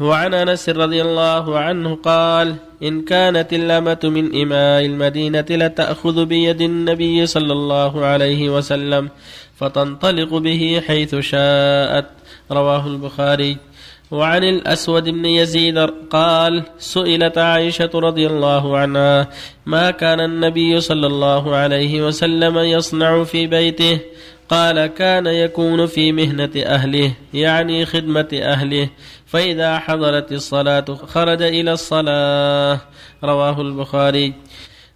وعن أنس رضي الله عنه قال إن كانت الامه من إماء المدينة لتأخذ بيد النبي صلى الله عليه وسلم فتنطلق به حيث شاءت. رواه البخاري. وعن الأسود بن يزيد قال سئلت عائشة رضي الله عنها ما كان النبي صلى الله عليه وسلم يصنع في بيته؟ قال كان يكون في مهنة أهله يعني خدمة أهله. فإذا حضرت الصلاة خرج إلى الصلاة. رواه البخاري.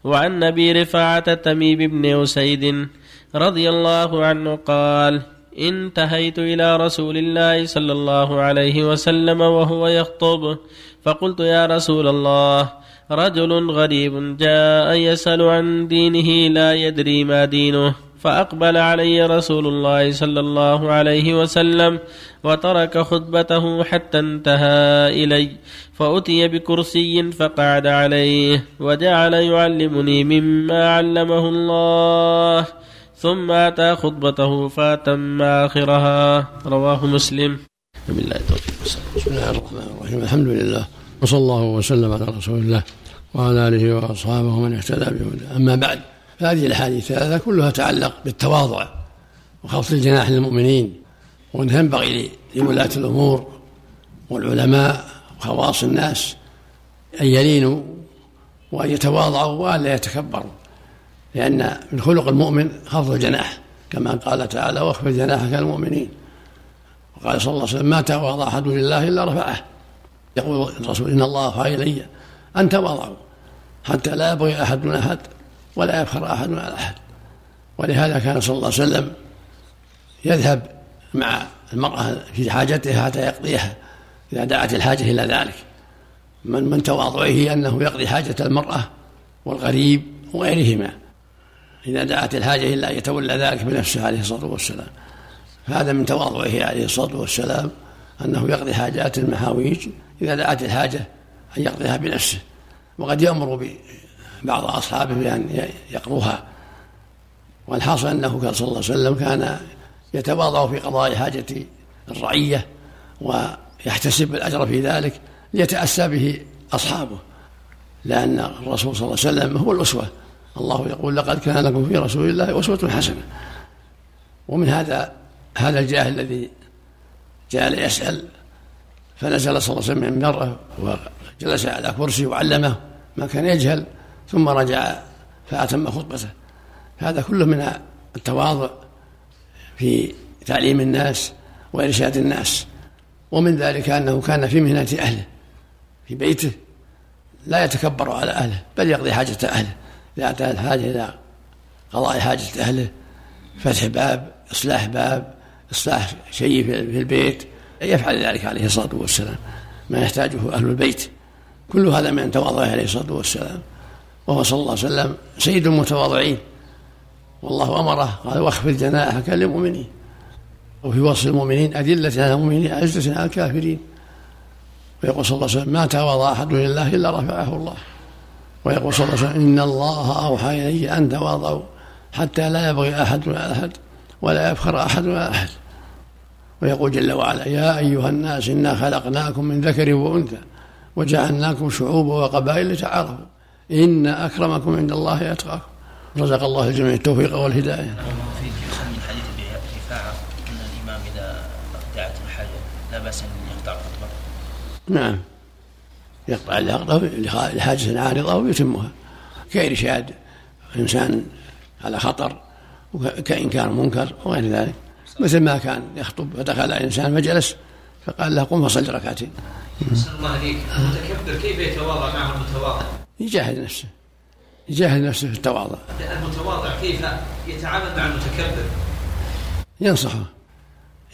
وعن أبي رفاعة تميم بن أسيد رضي الله عنه قال انتهيت إلى رسول الله صلى الله عليه وسلم وهو يخطب. فقلت يا رسول الله رجل غريب جاء يسأل عن دينه لا يدري ما دينه فأقبل علي رسول الله صلى الله عليه وسلم وترك خطبته حتى انتهى إلي فأتي بكرسي فقعد عليه وجعل يعلمني مما علمه الله. ثم أتى خطبته فأتم آخرها. رواه مسلم. بالله التوفيق بسم الله الرحمن الرحيم. الحمد لله. وصلى الله وسلم على رسول الله وعلى آله وأصحابه ومن اهتدى بهداه. أما بعد فهذه الأحاديث الثلاثة كلها تتعلق بالتواضع وخفض الجناح للمؤمنين وأنه ينبغي لولاة الأمور والعلماء وخواص الناس أن يلينوا وأن يتواضعوا وألا يتكبروا. لأن من خلق المؤمن خفض الجناح كما قال تعالى واخفض جناحك للمؤمنين وقال صلى الله عليه وسلم ما تواضع أحد لله إلا رفعه. يقول الرسول إن الله أوحى إلي أن تواضعوا حتى لا يبغي أحد من أحد ولا يفخر أحد على أحد. ولهذا كان صلى الله عليه وسلم يذهب مع المرأة في حاجتها حتى يقضيها إذا دعت الحاجة إلى ذلك. من من تواضعه أنه يقضي حاجة المرأة والغريب وغيرهما. إذا دعت الحاجة إلا أن يتولى ذلك بنفسه عليه الصلاة والسلام. هذا من تواضعه عليه الصلاة والسلام أنه يقضي حاجات المحاويج إذا دعت الحاجة أن يقضيها بنفسه. وقد يأمر بعض أصحابه بأن يقضوها. والحاصل أنه كان صلى الله عليه وسلم كان يتواضع في قضاء حاجة الرعية ويحتسب الأجر في ذلك ليتأسى به أصحابه لأن الرسول صلى الله عليه وسلم هو الأسوة. الله يقول لقد كان لكم في رسول الله أسوة حسنة. ومن هذا هذا الجاهل الذي جاء يسأل فنزل صلى الله عليه وسلم من مرة وجلس على كرسي وعلمه ما كان يجهل ثم رجع فأتم خطبته. هذا كله من التواضع في تعليم الناس وإرشاد الناس. ومن ذلك أنه كان في مهنة أهله في بيته لا يتكبر على أهله بل يقضي حاجة أهله. إذا أتى الحاجة إلى قضاء حاجة أهله فتح باب إصلاح باب إصلاح شيء في البيت. يفعل ذلك عليه الصلاة والسلام. ما يحتاجه أهل البيت. كل هذا من تواضعه عليه الصلاة والسلام. وهو صلى الله عليه وسلم سيد المتواضعين. والله أمره قال واخفض جناحك للمؤمنين. وفي وصف المؤمنين أدلة على المؤمنين أعزة على الكافرين. ويقول صلى الله عليه وسلم ما تواضع أحد لله إلا رفعه الله. ويقول صلى الله عليه وسلم إن الله أوحى إلي أن تواضعوا حتى لا يبغي أحد على أحد ولا يفخر أحد على أحد. ويقول جل وعلا يا أيها الناس إنا خلقناكم من ذكر وأنثى وجعلناكم شعوبا وقبائل لتعارفوا. إن أكرمكم عند الله أتقاكم. رزق الله الجميع التوفيق والهداية. في من حديث رفاعة أن الإمام إذا دعت الحاجة لا بأس أن يقطع الخطبة نعم. يقطع العقد لحاجة عارضة ويتمها كإرشاد إنسان على خطر كإنكار منكر وغير ذلك. مثل ما كان يخطب فدخل إنسان فجلس فقال له قم فصل ركعتين. نسأل الله عليك المتكبر كيف يتواضع مع المتواضع؟ يجاهد نفسه. يجاهد نفسه في التواضع. المتواضع كيف يتعامل مع المتكبر؟ ينصحه.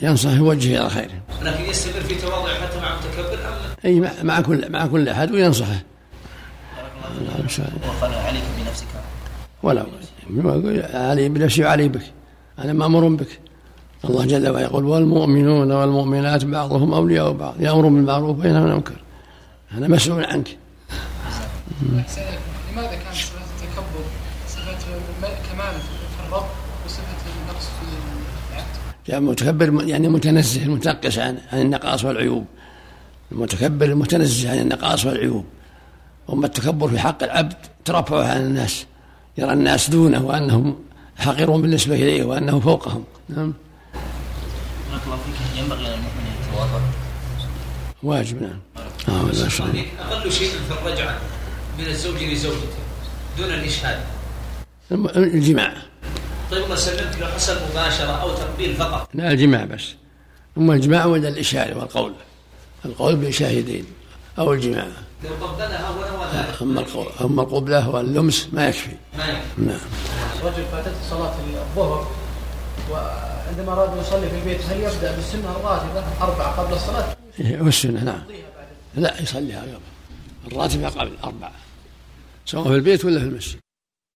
ينصح يوجهه إلى الخير لكن يستمر في تواضعه حتى مع المتكبر أم أي مع كل مع كل أحد وينصحه. وقال عليك بنفسك. ولا علي بنفسي وعلي بك. أنا مأمور بك. الله جل وعلا يقول والمؤمنون والمؤمنات بعضهم أولياء بعض. يأمر بالمعروف وينهى عن المنكر. أنا مسؤول عنك. لماذا كان صفه التكبر؟ صفه كمال في الرب؟ العبد؟ يعني متكبر يعني متنزه متنقص عن عن النقائص والعيوب. المتكبر المتنزه عن النقائص والعيوب. أما التكبر في حق العبد ترفعه عن الناس. يرى الناس دونه وأنهم حقيرون بالنسبة إليه وأنه فوقهم. نعم. الله فيك. ينبغي للمؤمن ان يتواضع واجب نعم. آه الله أقل شيء في الرجعة من الزوج لزوجته دون الإشهاد. الجماع. طيب الله سلمت لو حصل مباشرة أو تقبيل فقط؟ لا الجماع بس. أما الجماع ولا الإشارة والقول؟ القول بشاهدين أو الجماع. لو قبلها هنا وذلك أما القول أما القبلة واللمس ما يكفي. ما يكفي. نعم. رجل فاتته صلاة الظهر وعندما أراد أن يصلي في البيت هل يبدأ بالسنة الراتبة أربعة قبل الصلاة؟ والسنة نعم. لا يصليها قبل. الراتبة قبل أربعة. سواء في البيت ولا في المسجد.